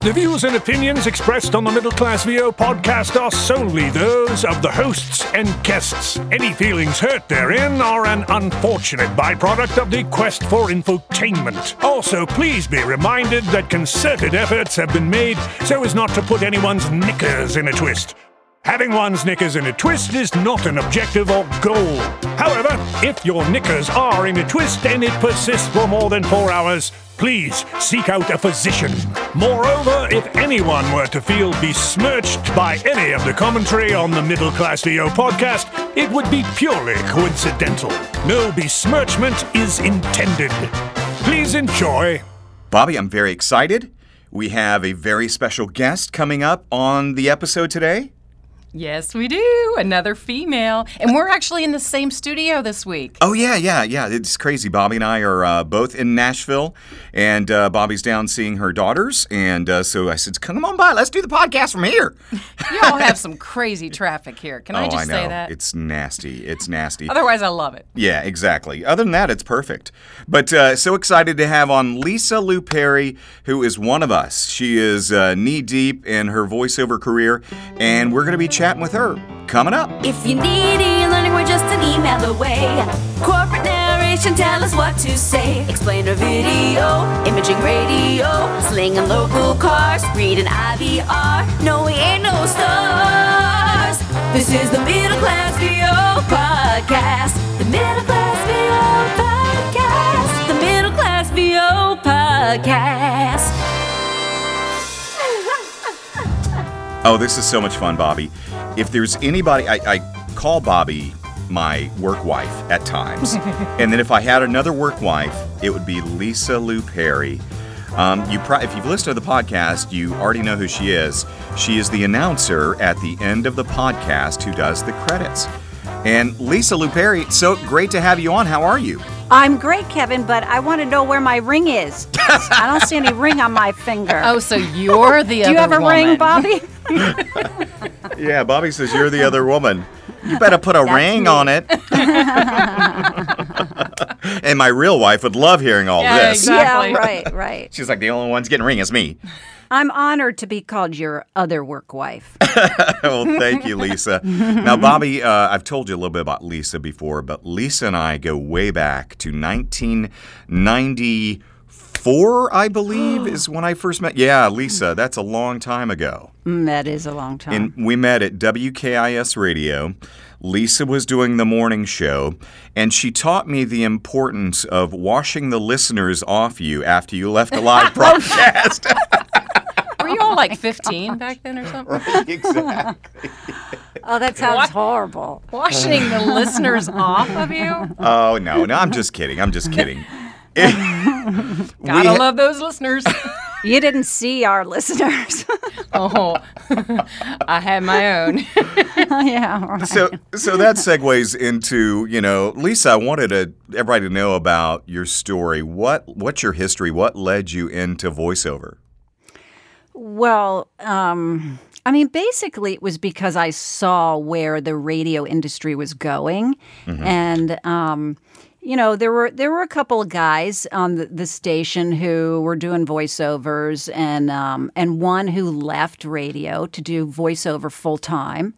The views and opinions expressed on the Middle Class VO podcast are solely those of the hosts and guests. Any feelings hurt therein are an unfortunate byproduct of the quest for infotainment. Also, please be reminded that concerted efforts have been made so as not to put anyone's knickers in a twist. Having one's knickers in a twist is not an objective or goal. However, if your knickers are in a twist and it persists for more than four hours, please seek out a physician. Moreover, if anyone were to feel besmirched by any of the commentary on the Middle Class VO podcast, it would be purely coincidental. No besmirchment is intended. Please enjoy. Bobby, I'm very excited. We have a very special guest coming up on the episode today. Yes, we do. Another female. And we're actually in the same studio this week. Oh, yeah, yeah, yeah. It's crazy. Bobby and I are uh, both in Nashville, and uh, Bobby's down seeing her daughters. And uh, so I said, come on by. Let's do the podcast from here. You all have some crazy traffic here. Can oh, I just know. say that? It's nasty. It's nasty. Otherwise, I love it. Yeah, exactly. Other than that, it's perfect. But uh, so excited to have on Lisa Lupari, who is one of us. She is uh, knee deep in her voiceover career, and we're going to be chatting with her coming up. If you need e-learning, we're just an email away. Corporate narration, tell us what to say. Explain Explainer video, imaging radio, slinging local cars, reading IVR. No, we ain't no stars. This is the Middle Class VO podcast. The Middle Class VO podcast. The Middle Class VO podcast. Oh, this is so much fun, Bobby. If there's anybody, I, I call Bobby my work wife at times. and then if I had another work wife, it would be Lisa Lupari. Um, you pro- if you've listened to the podcast, you already know who she is. She is the announcer at the end of the podcast who does the credits. And Lisa Lupari, so great to have you on. How are you? I'm great, Kevin, but I want to know where my ring is. I don't see any ring on my finger. Oh, so you're the Do you have a woman. ring, Bobby? Yeah, Bobby says you're the other woman. You better put a ring me. on it. and my real wife would love hearing all Yeah, this. exactly. yeah, right, right. She's like, the only one's getting ring is me. I'm honored to be called your other work wife. well, thank you, Lisa. now, Bobby, uh, I've told you a little bit about Lisa before, but Lisa and I go way back to 1994, I believe, is when I first met. Yeah, Lisa, that's a long time ago. That is a long time. And we met at WKIS Radio. Lisa was doing the morning show, and she taught me the importance of washing the listeners off you after you left a live broadcast. Were you all like 15 back then or something? exactly. oh, that sounds What? horrible. Washing the listeners off of you? Oh no, no, I'm just kidding. I'm just kidding. Gotta We- love those listeners. You didn't see our listeners. oh, I had my own. yeah, right. so so that segues into you know Lisa. I wanted to, everybody to know about your story. What what's your history? What led you into voiceover? Well, um, I mean, basically, it was because I saw where the radio industry was going, and um, you know, there were there were a couple of guys on the, the station who were doing voiceovers, and um, and one who left radio to do voiceover full time.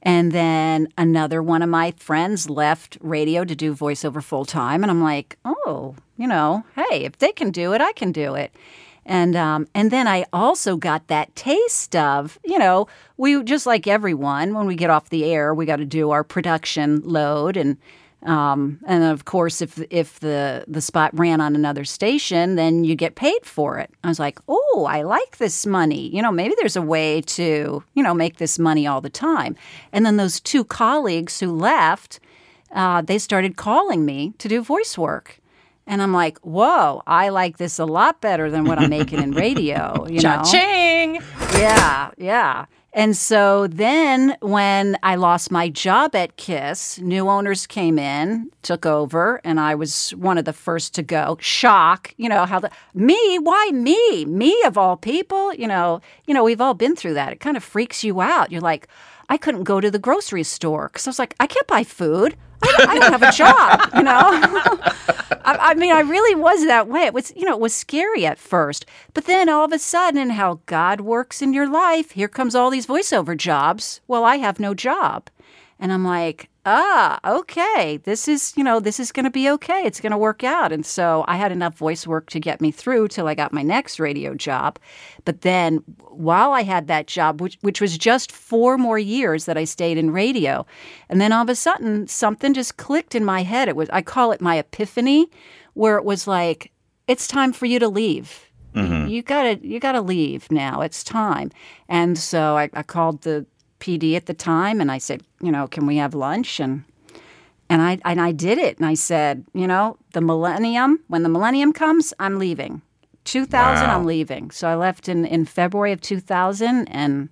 And then another one of my friends left radio to do voiceover full time. And I'm like, oh, you know, hey, if they can do it, I can do it. And um, and then I also got that taste of, you know, we just like everyone when we get off the air, we got to do our production load and um, and of course, if if the the spot ran on another station, then you get paid for it. I was like, oh, I like this money. You know, maybe there's a way to you know make this money all the time. And then those two colleagues who left, uh, they started calling me to do voice work. And I'm like, whoa, I like this a lot better than what I'm making in radio. You know, Cha-ching! yeah, yeah. And so then when I lost my job at KISS, new owners came in, took over, and I was one of the first to go. Shock, you know, how the me, why me? Me of all people, you know, you know, we've all been through that. It kind of freaks you out. You're like, I couldn't go to the grocery store because I was like, I can't buy food. I don't, I don't have a job, you know. I, I mean, I really was that way. It was, you know, it was scary at first, but then all of a sudden, how God works in your life. Here comes all these voiceover jobs. Well, I have no job, and I'm like, ah, okay, this is, you know, this is going to be okay. It's going to work out. And so I had enough voice work to get me through till I got my next radio job. But then while I had that job, which, which was just four more years that I stayed in radio, and then all of a sudden something just clicked in my head. It was, I call it my epiphany, where it was like, it's time for you to leave. You gotta, you gotta leave now. It's time. And so I, I called the PD at the time and I said, you know, can we have lunch? And and I and I did it. And I said, you know, the millennium, when the millennium comes, I'm leaving. 2000, Wow. I'm leaving. So I left in in February of 2000 and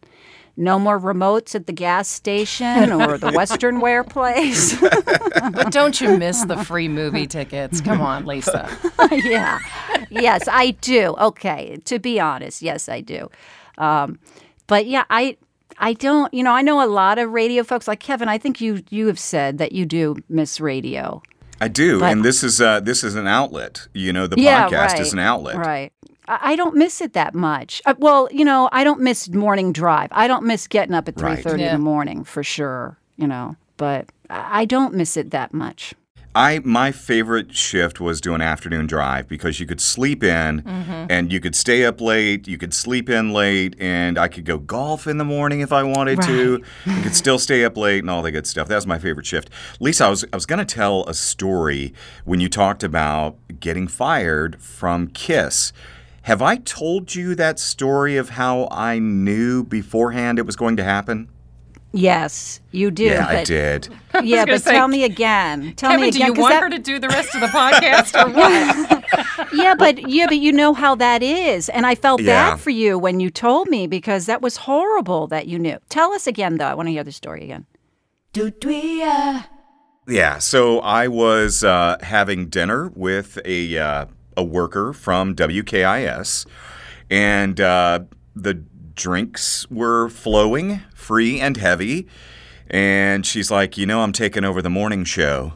no more remotes at the gas station or the Western Wear place. But don't you miss the free movie tickets? Come on, Lisa. yeah. Yes, I do. Okay. To be honest, yes, I do. Um, but yeah, I I don't. You know, I know a lot of radio folks like Kevin. I think you you have said that you do miss radio. I do, But- and this is uh, this is an outlet. You know, the yeah, podcast right, is an outlet. Right. I I don't miss it that much. Uh, well, you know, I don't miss morning drive. I don't miss getting up at three Right. thirty Yeah. in the morning for sure. You know, but I I don't miss it that much. I my favorite shift was doing afternoon drive because you could sleep in Mm-hmm. and you could stay up late, you could sleep in late, and I could go golf in the morning if I wanted to. You could still stay up late and all the good stuff. That was my favorite shift. Lisa, I was I was going to tell a story when you talked about getting fired from Kiss. Have I told you that story of how I knew beforehand it was going to happen? Yes, you do. yeah, I did. Yeah, gonna but say, tell me again. Tell Kevin, me do you want that- her to do the rest of the podcast or what? yeah, but yeah, but you know how that is, and I felt Yeah. bad for you when you told me because that was horrible that you knew. Tell us again, though. I want to hear the story again. Yeah, so I was uh, having dinner with a uh, a worker from WKIS, and uh, the drinks were flowing, free and heavy. And she's like, "You know, I'm taking over the morning show."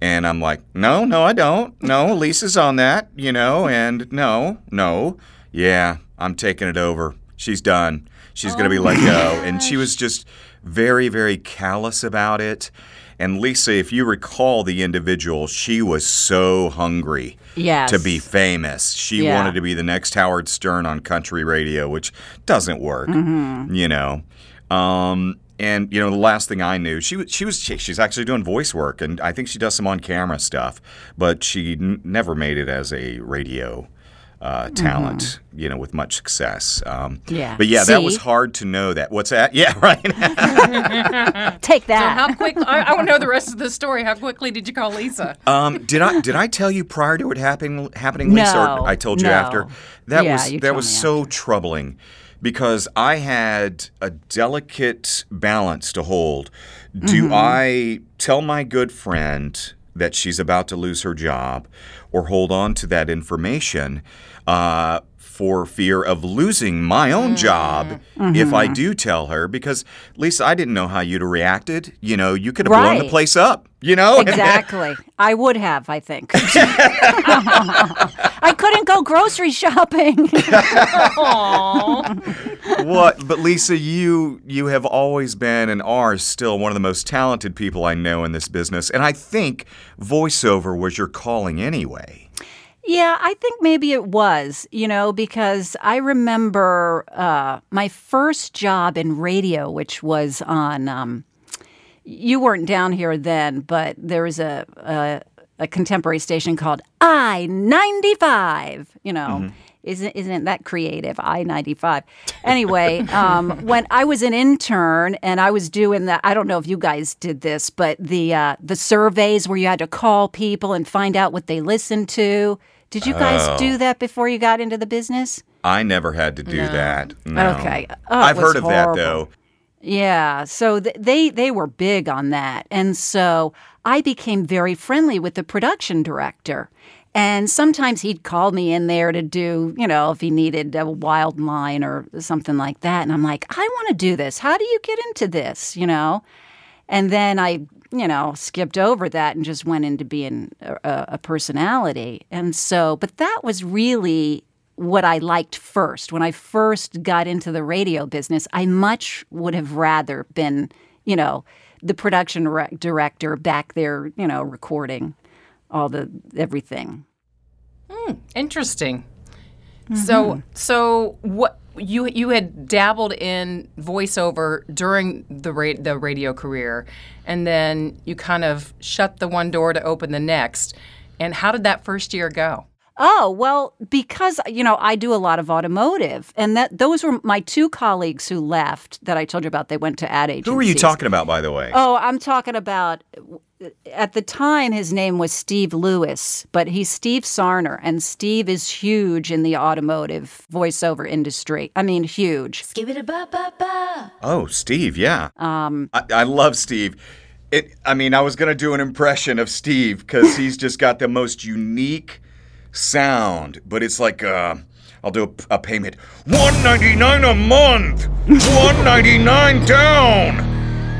And I'm like, "No, no, I don't. No, Lisa's on that, you know, and no, no. Yeah, I'm taking it over. She's done. She's going to be oh let go." And she was just very, very callous about it. And Lisa, if you recall the individual, she was so hungry Yes. to be famous. She Yeah. wanted to be the next Howard Stern on country radio, which doesn't work, Mm-hmm. you know. Um, and you know, the last thing I knew, she was she was she, she's actually doing voice work, and I think she does some on camera stuff, but she n- never made it as a radio. Uh, talent, you know, with much success. Um, Mm-hmm. Yeah. But yeah, that was hard to know that. What's that? Yeah, right. Take So that. how quick? I, I want to know the rest of the story. How quickly did you call Lisa? Um, did I did I tell you prior to it happening happening, Lisa? No, or I told you no. after. That Yeah, was you that was me so troubling because I had a delicate balance to hold. Do Mm-hmm. I tell my good friend that she's about to lose her job, or hold on to that information? Uh, for fear of losing my own Mm-hmm. job if I do tell her, because Lisa, I didn't know how you'd have reacted. You know, you could have blown the place up. You know, Exactly. I would have, I think. I couldn't go grocery shopping. what? But Lisa, you you have always been and are still one of the most talented people I know in this business, and I think voiceover was your calling anyway. Yeah, I think maybe it was, you know, because I remember uh, my first job in radio, which was on. Um, you weren't down here then, but there was a a, a contemporary station called I ninety five. You know. Isn't, isn't that creative? I 95. Anyway, um, when I was an intern and I was doing that, I don't know if you guys did this, but the uh, the surveys where you had to call people and find out what they listened to. Did you guys oh. do that before you got into the business? I never had to do that. No. Okay. Oh, I've heard of that though. Yeah, so th- they they were big on that, and so I became very friendly with the production director. And sometimes he'd call me in there to do, you know, if he needed a wild line or something like that. And I'm like, I want to do this. How do you get into this? You know? and then I, you know, skipped over that and just went into being a, a personality. And so, but that was really what I liked first. When I first got into the radio business, I much would have rather been, you know, the production re- director back there, you know, recording all the everything. Hmm, interesting. Mm-hmm. So, so what you you had dabbled in voiceover during the ra- the radio career, and then you kind of shut the one door to open the next. And how did that first year go? Oh, well, because you know, I do a lot of automotive and that those were my two colleagues who left that I told you about. They went to ad agencies. Who are you talking about, by the way? Oh, I'm talking about at the time his name was Steve Lewis, but he's Steve Sarner and Steve is huge in the automotive voiceover industry. I mean, huge. Skip it ba ba ba. Oh, Steve, yeah. Um, I, I love Steve. It. I mean, I was gonna do an impression of Steve because he's just got the most unique sound. But it's like, uh, I'll do a, a payment. One ninety nine a month. One ninety nine down.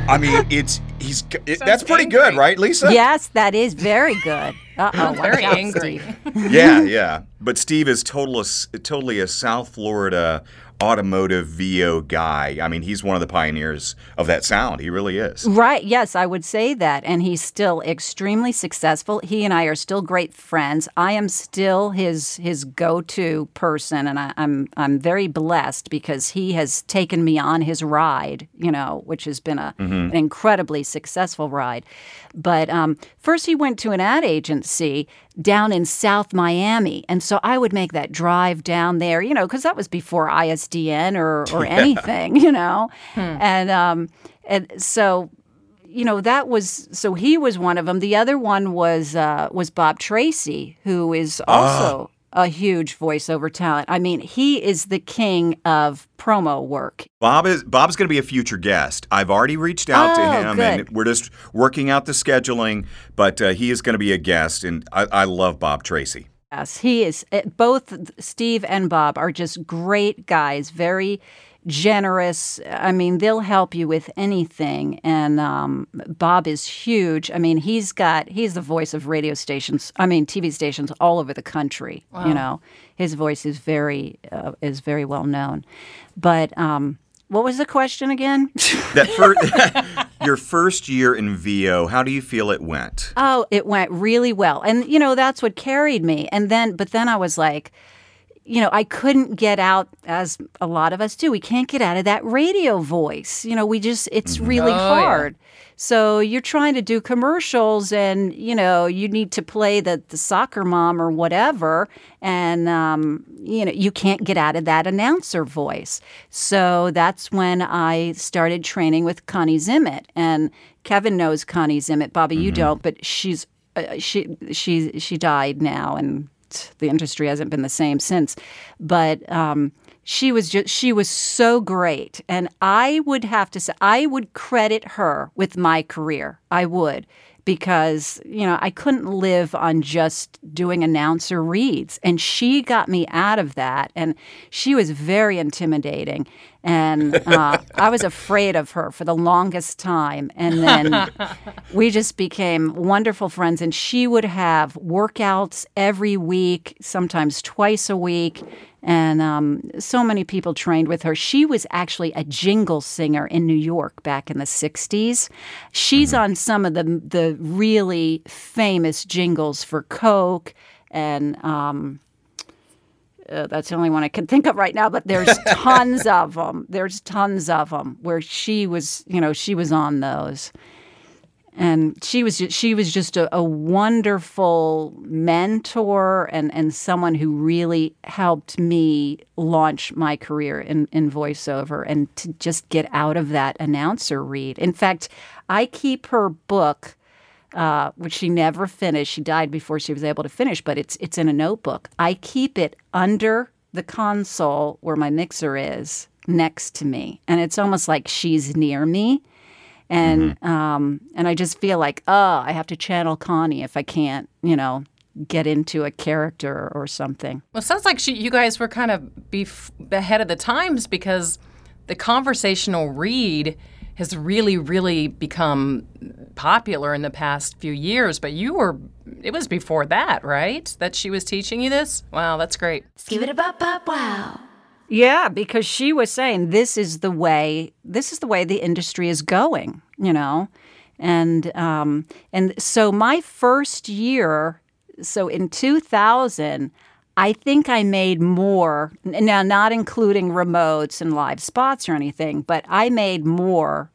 I mean, it's he's. It, that's pretty good, right, Lisa? Yes, that is very good. Uh-oh, Very angry. Yeah, yeah. But Steve is total, totally a South Florida automotive VO guy. I mean, he's one of the pioneers of that sound. He really is. Right. Yes, I would say that. And he's still extremely successful. He and I are still great friends. I am still his his go-to person, and I, I'm I'm very blessed because he has taken me on his ride. You know, which has been a, an incredibly successful ride. But um, first, he went to an ad agency down in South Miami, and so I would make that drive down there. You know, because that was before ISDN or or anything. You know, and um, and so you know that was so he was one of them. The other one was uh, was Bob Tracy, who is also a huge voiceover talent. I mean, he is the king of promo work. Bob is Bob's going to be a future guest. I've already reached out to Oh, him, and we're just working out the scheduling. But uh, he is going to be a guest, and I, I love Bob Tracy. Yes, he is. eh, Both Steve and Bob are just great guys. Very generous. I mean, they'll help you with anything. And um, Bob is huge. I mean, he's got he's the voice of radio stations. I mean, TV stations all over the country. You know, his voice is very uh, is very well known. But um, what was the question again? That first, your first year in VO, how do you feel it went? Oh, it went really well. And you know, that's what carried me. And then but then I was like, you know, I couldn't get out as a lot of us do. We can't get out of that radio voice. You know, we just it's really Oh, yeah. hard. So you're trying to do commercials and, you know, you need to play the, the soccer mom or whatever. And, um, you know, you can't get out of that announcer voice. So that's when I started training with Connie Zimmett. And Kevin knows Connie Zimmett. Bobby, you don't, but she's, uh, she, she, she died now and the industry hasn't been the same since. But um, she was just she was so great, and I would have to say I would credit her with my career. I would because you know I couldn't live on just doing announcer reads, and she got me out of that. And she was very intimidating, and uh, I was afraid of her for the longest time. And then we just became wonderful friends and she would have workouts every week sometimes twice a week and um, so many people trained with her. She was actually a jingle singer in new york back in the 60s she's on some of the, the really famous jingles for coke and um, uh, that's the only one I can think of right now, but there's tons of them. There's tons of them where she was, you know, she was on those, and she was ju- she was just a, a wonderful mentor and and someone who really helped me launch my career in in voiceover and to just get out of that announcer read. In fact, I keep her book uh, which she never finished. She died before she was able to finish, but it's it's in a notebook. I keep it under the console where my mixer is, next to me, and it's almost like she's near me. And um, and I just feel like, oh, I have to channel Connie if I can't, you know, get into a character or something. Well, it sounds like she, you guys were kind of bef- ahead of the times because the conversational read has really, really become popular in the past few years. But you were, it was before that, right? That she was teaching you this? Wow, that's great. Skip it a bop bop wow. Yeah, because she was saying this is the way this is the way the industry is going, you know, and um, and so my first year, so in two thousand, I think I made more now, not including remotes and live spots or anything, but I made more,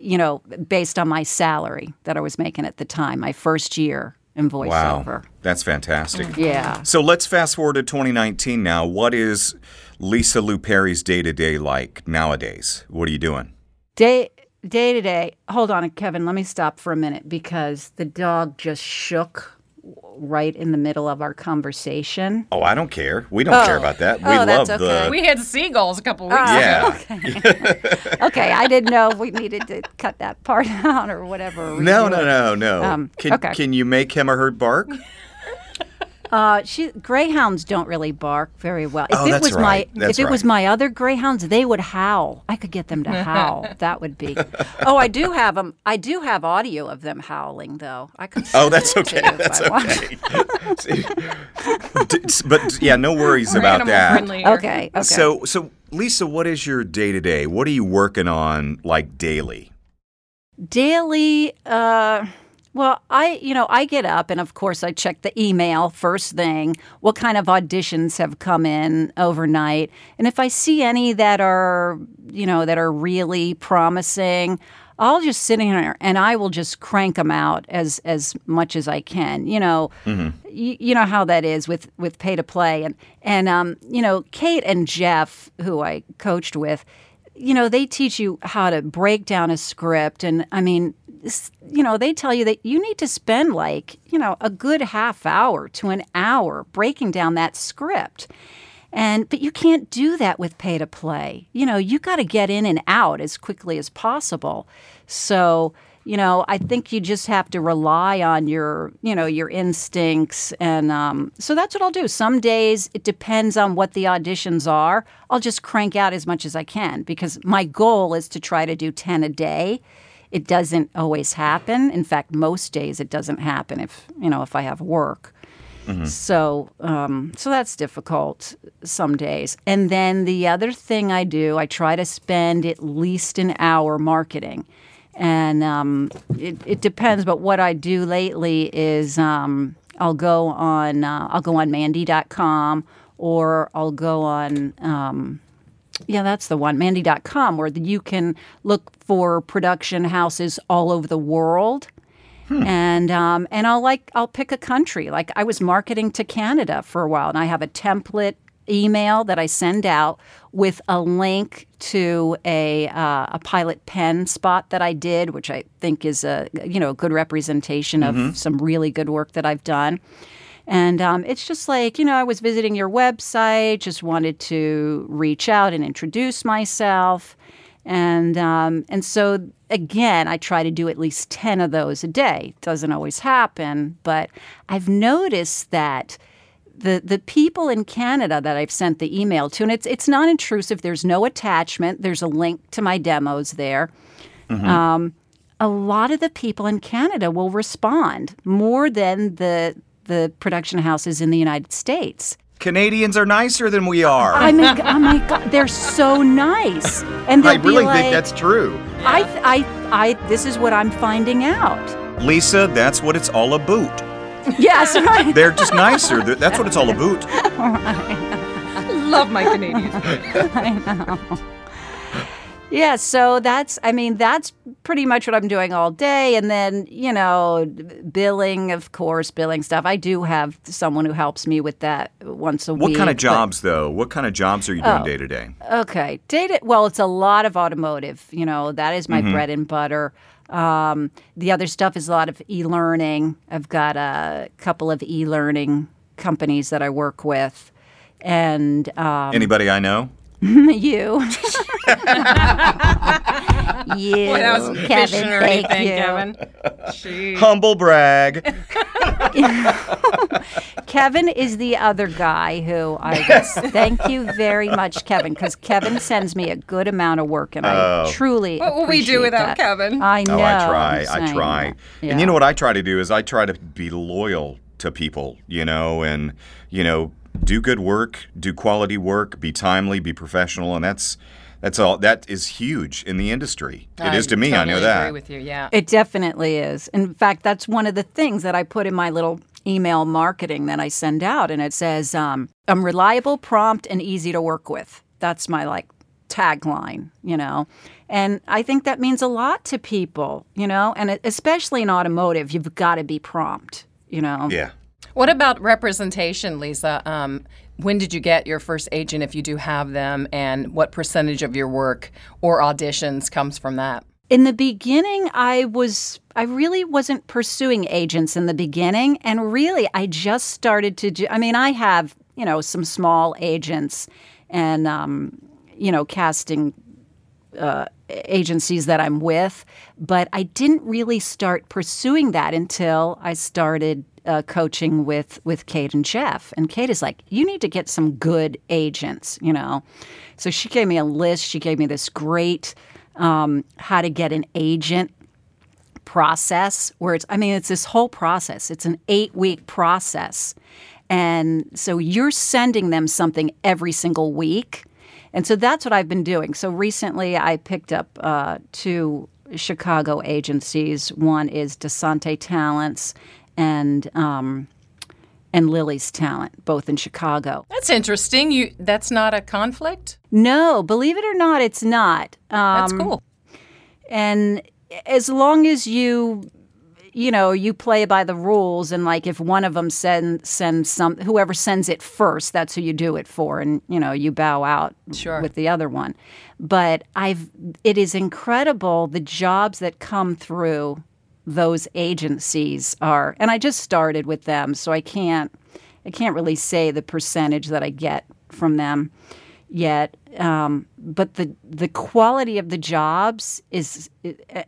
you know, based on my salary that I was making at the time, my first year in voiceover. Wow. That's fantastic. Yeah. So let's fast forward to 2019 now. What is Lisa Lupari's day to day like nowadays? What are you doing? Day day to day. Hold on, Kevin. Let me stop for a minute because the dog just shook right in the middle of our conversation. Oh, I don't care. We don't care about that. We Oh, love that's the. okay. We had seagulls a couple weeks Ah. yeah. Okay, okay. I didn't know if we needed to cut that part out or whatever. No, redo no, no, no. Um, can, okay. can you make him or her bark? Uh, she greyhounds don't really bark very well. If Oh, it that's was right. my That's if it was my other greyhounds, they would howl. I could get them to howl. that would be. Oh, I do have them. I do have audio of them howling though. I could. Oh, send that's it okay. That's okay. D- but yeah, no worries We're about that. friendly. Okay. Okay. So, so Lisa, what is your day to day? What are you working on like daily? daily uh well i you know i get up and of course i check the email first thing what kind of auditions have come in overnight. And if i see any that are you know that are really promising i'll just sit in there and i will just crank them out as as much as i can you know. Y- you know how that is with with pay to play. And and um you know kate and jeff who i coached with you know, they teach you how to break down a script. And I mean, you know, they tell you that you need to spend like, you know, a good half hour to an hour breaking down that script. And, but you can't do that with pay to play. You know, you got to get in and out as quickly as possible. So, you know, I think you just have to rely on your, you know, your instincts. And um, so that's what I'll do. Some days it depends on what the auditions are. I'll just crank out as much as I can because my goal is to try to do 10 a day. It doesn't always happen. In fact, most days it doesn't happen if, you know, if I have work. So, um, so that's difficult some days. And then the other thing I do, I try to spend at least an hour marketing, and um, it, it depends. But what I do lately is um, I'll go on uh, I'll go on Mandy.com or I'll go on. Yeah, that's the one, Mandy.com, where you can look for production houses all over the world and um, and I'll like I'll pick a country. Like I was marketing to Canada for a while, and I have a template email that I send out with a link to a uh, a pilot pen spot that I did, which I think is a you know a good representation of some really good work that I've done. And um, it's just like, you know, I was visiting your website, just wanted to reach out and introduce myself. And, um, and so, again, I try to do at least 10 of those a day. Doesn't always happen, but I've noticed that the the people in Canada that I've sent the email to, and it's it's non intrusive. There's no attachment. There's a link to my demos there. Um, a lot of the people in Canada will respond more than the the production houses in the United States. Canadians are nicer than we are. I mean, oh my God, oh they're so nice, and I they'll be really like, think that's true. I, I, I. This is what I'm finding out. Lisa, that's what it's all about. Yes, right. They're just nicer. That's what it's all about. I love my Canadians. Yeah, so that's, I mean, that's pretty much what I'm doing all day. And then, you know, billing, of course, billing stuff. I do have someone who helps me with that once a What week. What kind of but- jobs, though? What kind of jobs are you doing Oh. day to day? Okay. Data, well, it's a lot of automotive. You know, that is my bread and butter. Um, the other stuff is a lot of e learning. I've got a couple of e learning companies that I work with. And um, Anybody I know? you. you, Boy, that wasn't Kevin, fishing or thank anything, you. Kevin. Jeez. Humble brag. Kevin is the other guy who I just thank you very much, Kevin, because Kevin sends me a good amount of work, and I oh. truly. What will we do without that. Kevin? I know. Oh, I try. I'm I saying try. that. And you know what I try to do is I try to be loyal to people, you know, and you know, do good work, do quality work, be timely, be professional, and that's that's all that is huge in the industry. It is to me, I know totally that. agree with you. Yeah. It definitely is. In fact, that's one of the things that I put in my little email marketing that I send out, and it says, um, "I'm reliable, prompt, and easy to work with." That's my like tagline, you know. And I think that means a lot to people, you know, and especially in automotive, you've got to be prompt, you know. Yeah. What about representation, Lisa? Um, when did you get your first agent, if you do have them, and what percentage of your work or auditions comes from that? In the beginning, I was I really wasn't pursuing agents in the beginning, and really I just started to do. I mean, I have you know some small agents, and um, you know casting uh, agencies that I'm with, but I didn't really start pursuing that until I started uh, coaching with with Kate and Jeff. And Kate is like, "You need to get some good agents," you know. So she gave me a list. She gave me this great um, how to get an agent process where it's i mean it's this whole process it's an eight week process and so you're sending them something every single week and so that's what i've been doing so recently i picked up uh, two chicago agencies one is DeSanti talents and um, and lily's talent both in chicago That's interesting. You that's not a conflict. no believe it or not it's not um, That's cool. and as long as you you know you play by the rules and like if one of them send sends some whoever sends it first that's who you do it for and you know you bow out Sure. with the other one but i've it is incredible the jobs that come through those agencies are. And i just started with them so i can't i can't really say the percentage that i get from them yet. Um, but the the quality of the jobs is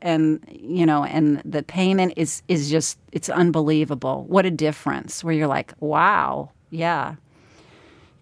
and you know and the payment is is just it's unbelievable. What a difference where you're like wow yeah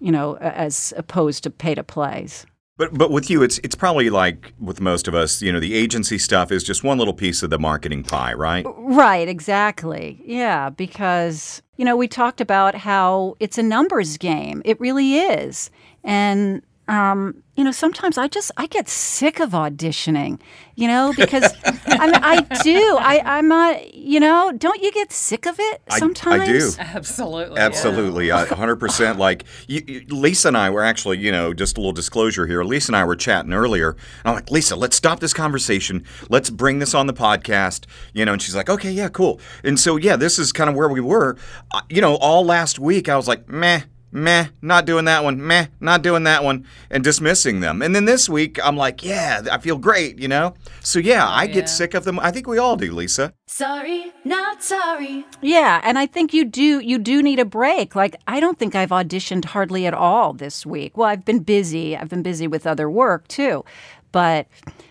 you know as opposed to pay to plays But but with you, it's it's probably like with most of us, you know, the agency stuff is just one little piece of the marketing pie, right? Right, exactly. Yeah, because, you know, we talked about how it's a numbers game. It really is. And, um, you know, sometimes I just I get sick of auditioning, you know, because I mean I do. I I'm not, you know, don't you get sick of it I- I do. Absolutely. Absolutely, a hundred percent. Like you, you- Lisa and I were actually, you know, just a little disclosure here. Lisa and I were chatting earlier. I'm like, Lisa, let's stop this conversation. Let's bring this on the podcast. You know, and she's like, okay, yeah, cool. And so, yeah, this is kind of where we were. Uh, you know, all last week I was like, meh. Meh, not doing that one. Meh, not doing that one, and dismissing them. And then this week, I'm like, yeah, I feel great, you know? So, yeah, I yeah. get sick of them. I think we all do, Lisa. Sorry, not sorry. Yeah, and I think you do you do need a break. Like I don't think I've auditioned hardly at all this week. Well, I've been busy. I've been busy with other work too. But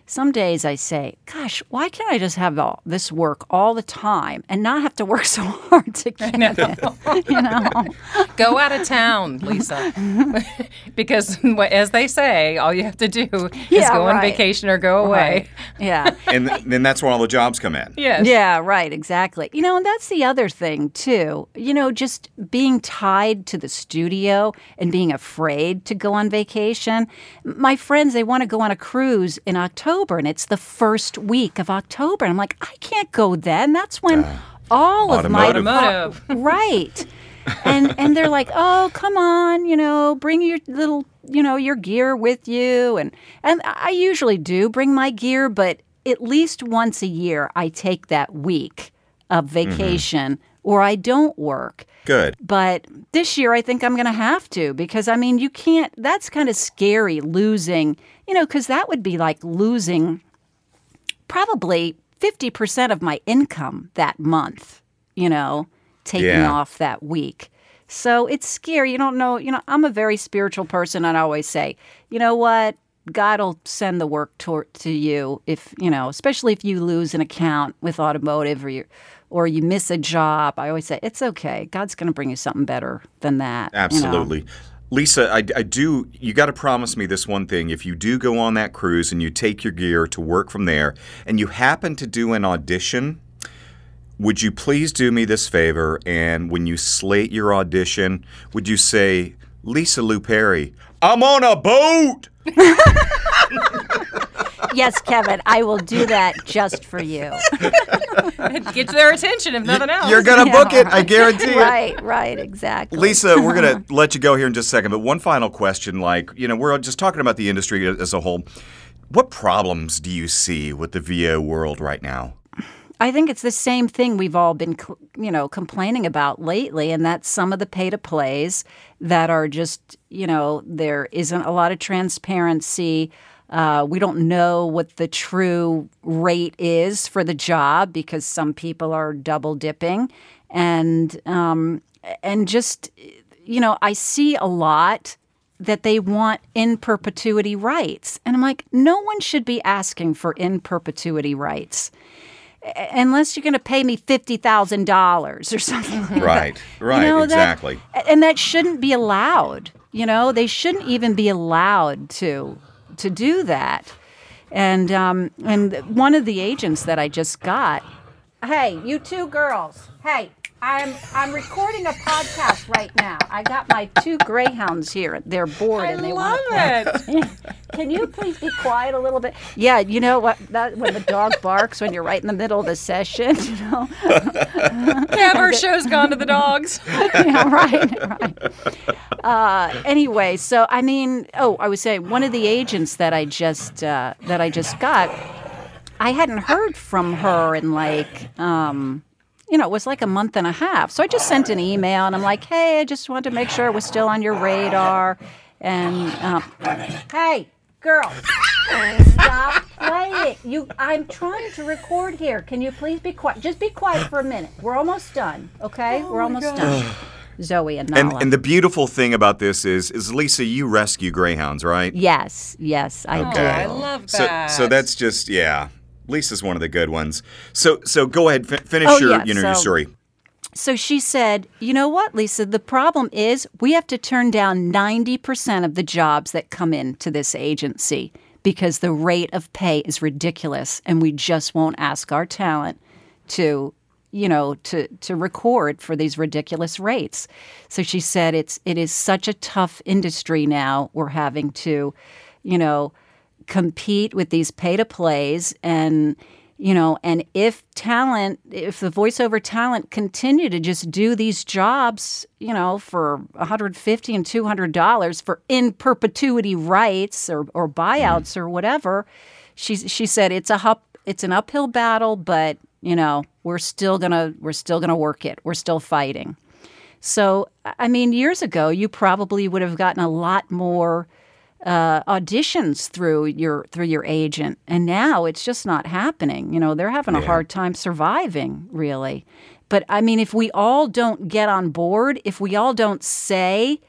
some days I say, gosh, why can't I just have all this work all the time and not have to work so hard to get it? You know? Go out of town, Lisa. because as they say, all you have to do is Yeah, go on vacation or go away. Right. Yeah. And then that's where all the jobs come in. Yes. Yeah, right, exactly. You know, and that's the other thing, too. You know, just being tied to the studio and being afraid to go on vacation. My friends, they want to go on a cruise in October, and it's the first week of October. And I'm like, I can't go then. That's when all of my. automotive. Automotive. right. And and they're like, "Oh, come on, you know, bring your little, you know, your gear with you." And and I usually do bring my gear, but at least once a year I take that week of mm-hmm. vacation or I don't work. Good. But this year I think I'm going to have to because I mean, you can't that's kind of scary losing, you know, cuz that would be like losing probably 50% of my income that month, you know, taking Yeah. off that week. So it's scary. You don't know, you know, I'm a very spiritual person and I always say, you know what? God'll send the work to, to you if you know, especially if you lose an account with automotive or you or you miss a job. I always say it's okay. God's going to bring you something better than that. you know? Absolutely. Lisa, I, I do. You got to promise me this one thing. If you do go on that cruise and you take your gear to work from there, and you happen to do an audition, would you please do me this favor? And when you slate your audition, would you say, Lisa Lupari, I'm on a boat? Yes, Kevin, I will do that just for you. Get their attention if nothing else. You're gonna book it. I guarantee it. right, right, exactly. Lisa, we're going to let you go here in just a second, but one final question. Like, you know, we're just talking about the industry as a whole. What problems do you see with the VO world right now? I think it's the same thing we've all been, you know, complaining about lately, and that's some of the pay to plays that are just, you know, there isn't a lot of transparency. Uh, we don't know what the true rate is for the job because some people are double dipping, and um, and just, you know, I see a lot that they want in perpetuity rights, and I'm like, no one should be asking for in perpetuity rights unless you're going to pay me fifty thousand dollars or something. Like Right, that. right, that- exactly. and that shouldn't be allowed. You know, they shouldn't even be allowed to to do that. And um, and one of the agents that I just got. Hey, you two girls. Hey, I'm I'm recording a podcast right now. I got my two greyhounds here. They're bored I and they love want to it. can you please be quiet a little bit? Yeah, you know what? That when the dog barks when you're right in the middle of the session, you know. Kev, our show's gone to the dogs. yeah, right, right. Uh, anyway, so I mean, oh, I was saying one of the agents that I just uh, that I just got, I hadn't heard from her in like. Um, you know, it was like a month and a half. So I just sent an email and I'm like, hey, I just wanted to make sure it was still on your radar. And, um, hey, girl, stop playing. You, I'm trying to record here. Can you please be quiet? Just be quiet for a minute. We're almost done, okay? We're almost done. Zoe and Nala. And, and the beautiful thing about this is, is Lisa, you rescue greyhounds, right? yes, yes, I Okay. do. I love So, that. so that's just yeah. Lisa's one of the good ones. So, so go ahead, fin- finish Oh, your, yeah, you know, your story. So she said, You know what, Lisa? The problem is we have to turn down 90% of the jobs that come in to this agency because the rate of pay is ridiculous and we just won't ask our talent to you know to to record for these ridiculous rates so she said it's it is such a tough industry now we're having to you know compete with these pay to plays and you know and if talent if the voiceover talent continue to just do these jobs you know for 150 and 200 dollars for in perpetuity rights or, or buyouts mm. or whatever she she said it's a hup, it's an uphill battle but you know we're still gonna we're still gonna work it. We're still fighting. So i mean years ago you probably would have gotten a lot more uh, auditions through your through your agent, and now it's just not happening. You know, they're having a hard time surviving, really. But I mean, if we all don't get on board, if we all don't say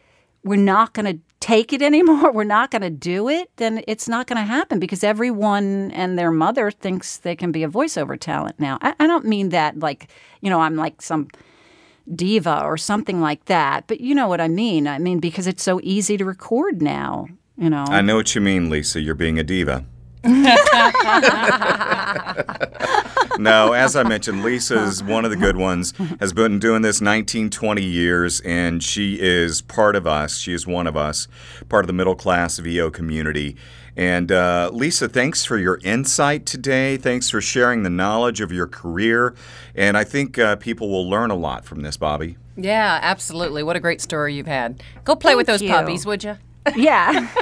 we're not going to take it anymore, we're not going to do it, then it's not going to happen because everyone and their mother thinks they can be a voiceover talent now. I, I don't mean that like you know I'm like some diva or something like that, but you know what I mean. I mean because it's so easy to record now. You know. I know what you mean, Lisa. You're being a diva. no, as I mentioned, Lisa is one of the good ones. Has been doing this 19, 20 years, and she is part of us. She is one of us, part of the middle class VO community. And uh, Lisa, thanks for your insight today. Thanks for sharing the knowledge of your career. And I think uh, people will learn a lot from this, Bobby. Yeah, absolutely. What a great story you've had. Go play with those you. puppies, would you? Yeah.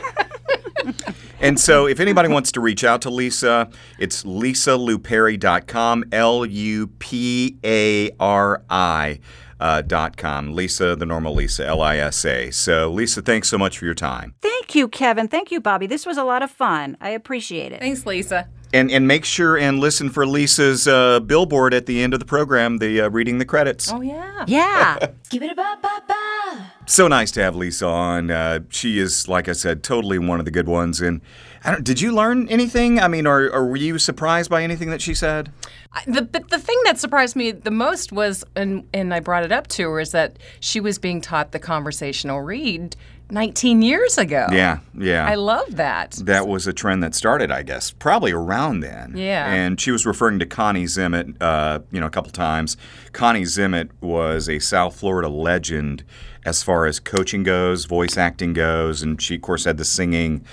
And so, if anybody wants to reach out to Lisa, it's lisalupari.com, L U P A R I uh, dot com. Lisa, the normal Lisa, L I S A. So, Lisa, thanks so much for your time. Thank you, Kevin. Thank you, Bobby. This was a lot of fun. I appreciate it. Thanks, Lisa. And, and make sure and listen for Lisa's uh, billboard at the end of the program, the uh, reading the credits. Oh, yeah. Yeah. Give it a ba ba ba. so nice to have Lisa on. Uh, she is, like I said, totally one of the good ones. And I don't, did you learn anything? I mean, or, or were you surprised by anything that she said? I- The, but the thing that surprised me the most was, and, and I brought it up to her, is that she was being taught the conversational read 19 years ago. Yeah, yeah. I love that. that was a trend that started, I guess, probably around then. Yeah. And she was referring to Connie Zimmett, uh, you know, a couple times. Connie Zimmett was a South Florida legend as far as coaching goes, voice acting goes, and she, of course, had the singing.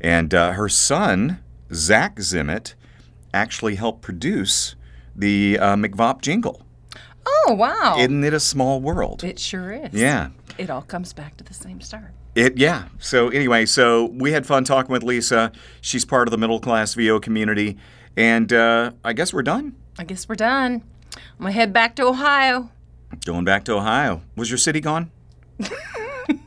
And uh, her son, Zach Zimmett, actually helped produce the uh, McVop jingle. Oh, wow. Isn't it a small world? it sure is. yeah. It all comes back to the same start. It yeah. So anyway, so we had fun talking with Lisa. She's part of the middle class VO community, and uh, I guess we're done. I guess we're done. I'm to head back to Ohio. Going back to Ohio. Was your city gone?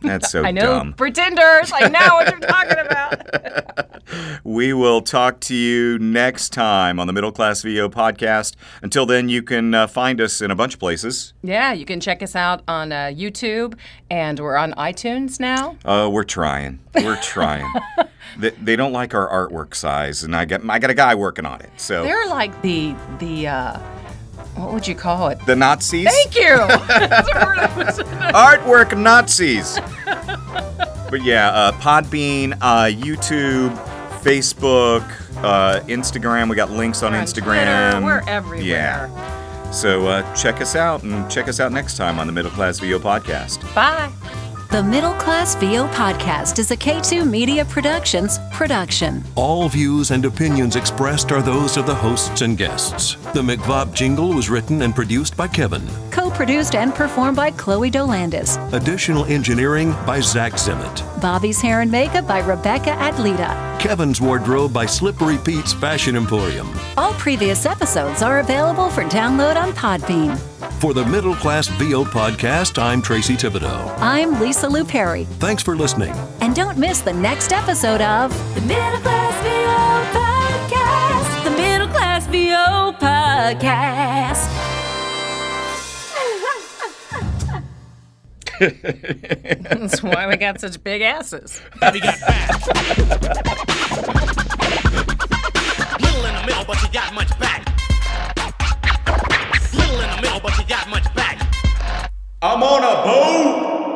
That's so I know. dumb. Pretenders. I know what you're talking about. We will talk to you next time on the Middle Class VO podcast. Until then, you can uh, find us in a bunch of places. Yeah, you can check us out on uh, YouTube, and we're on iTunes now. Uh, we're trying. We're trying. they, they don't like our artwork size, and I got I got a guy working on it. So They're like the the uh, what would you call it? the Nazis. Thank you. That's a word Artwork Nazis. but yeah, uh, Podbean, uh, YouTube, Facebook, uh, Instagram. We got links on on Instagram. Twitter, we're everywhere. Yeah. So uh, check us out and check us out next time on the Middle Class VO podcast. Bye. The Middle Class VO podcast is a K2 Media Productions production. All views and opinions expressed are those of the hosts and guests. The McVob jingle was written and produced by Kevin. Co produced and performed by Chloe Dolandis. Additional engineering by Zach Zimmett. Bobby's hair and makeup by Rebecca Adlita. Kevin's wardrobe by Slippery Pete's Fashion Emporium. All previous episodes are available for download on Podbean. For the Middle Class VO podcast, I'm Tracy Thibodeau. I'm Lisa Lupari. Thanks for listening. And don't miss the next episode of The Middle Class VO Podcast. The Middle Class VO Podcast. That's why we got such big asses. Bobby got back. Little in the middle, but you got much back. Little in the middle, but you got much back. I'm on a boat.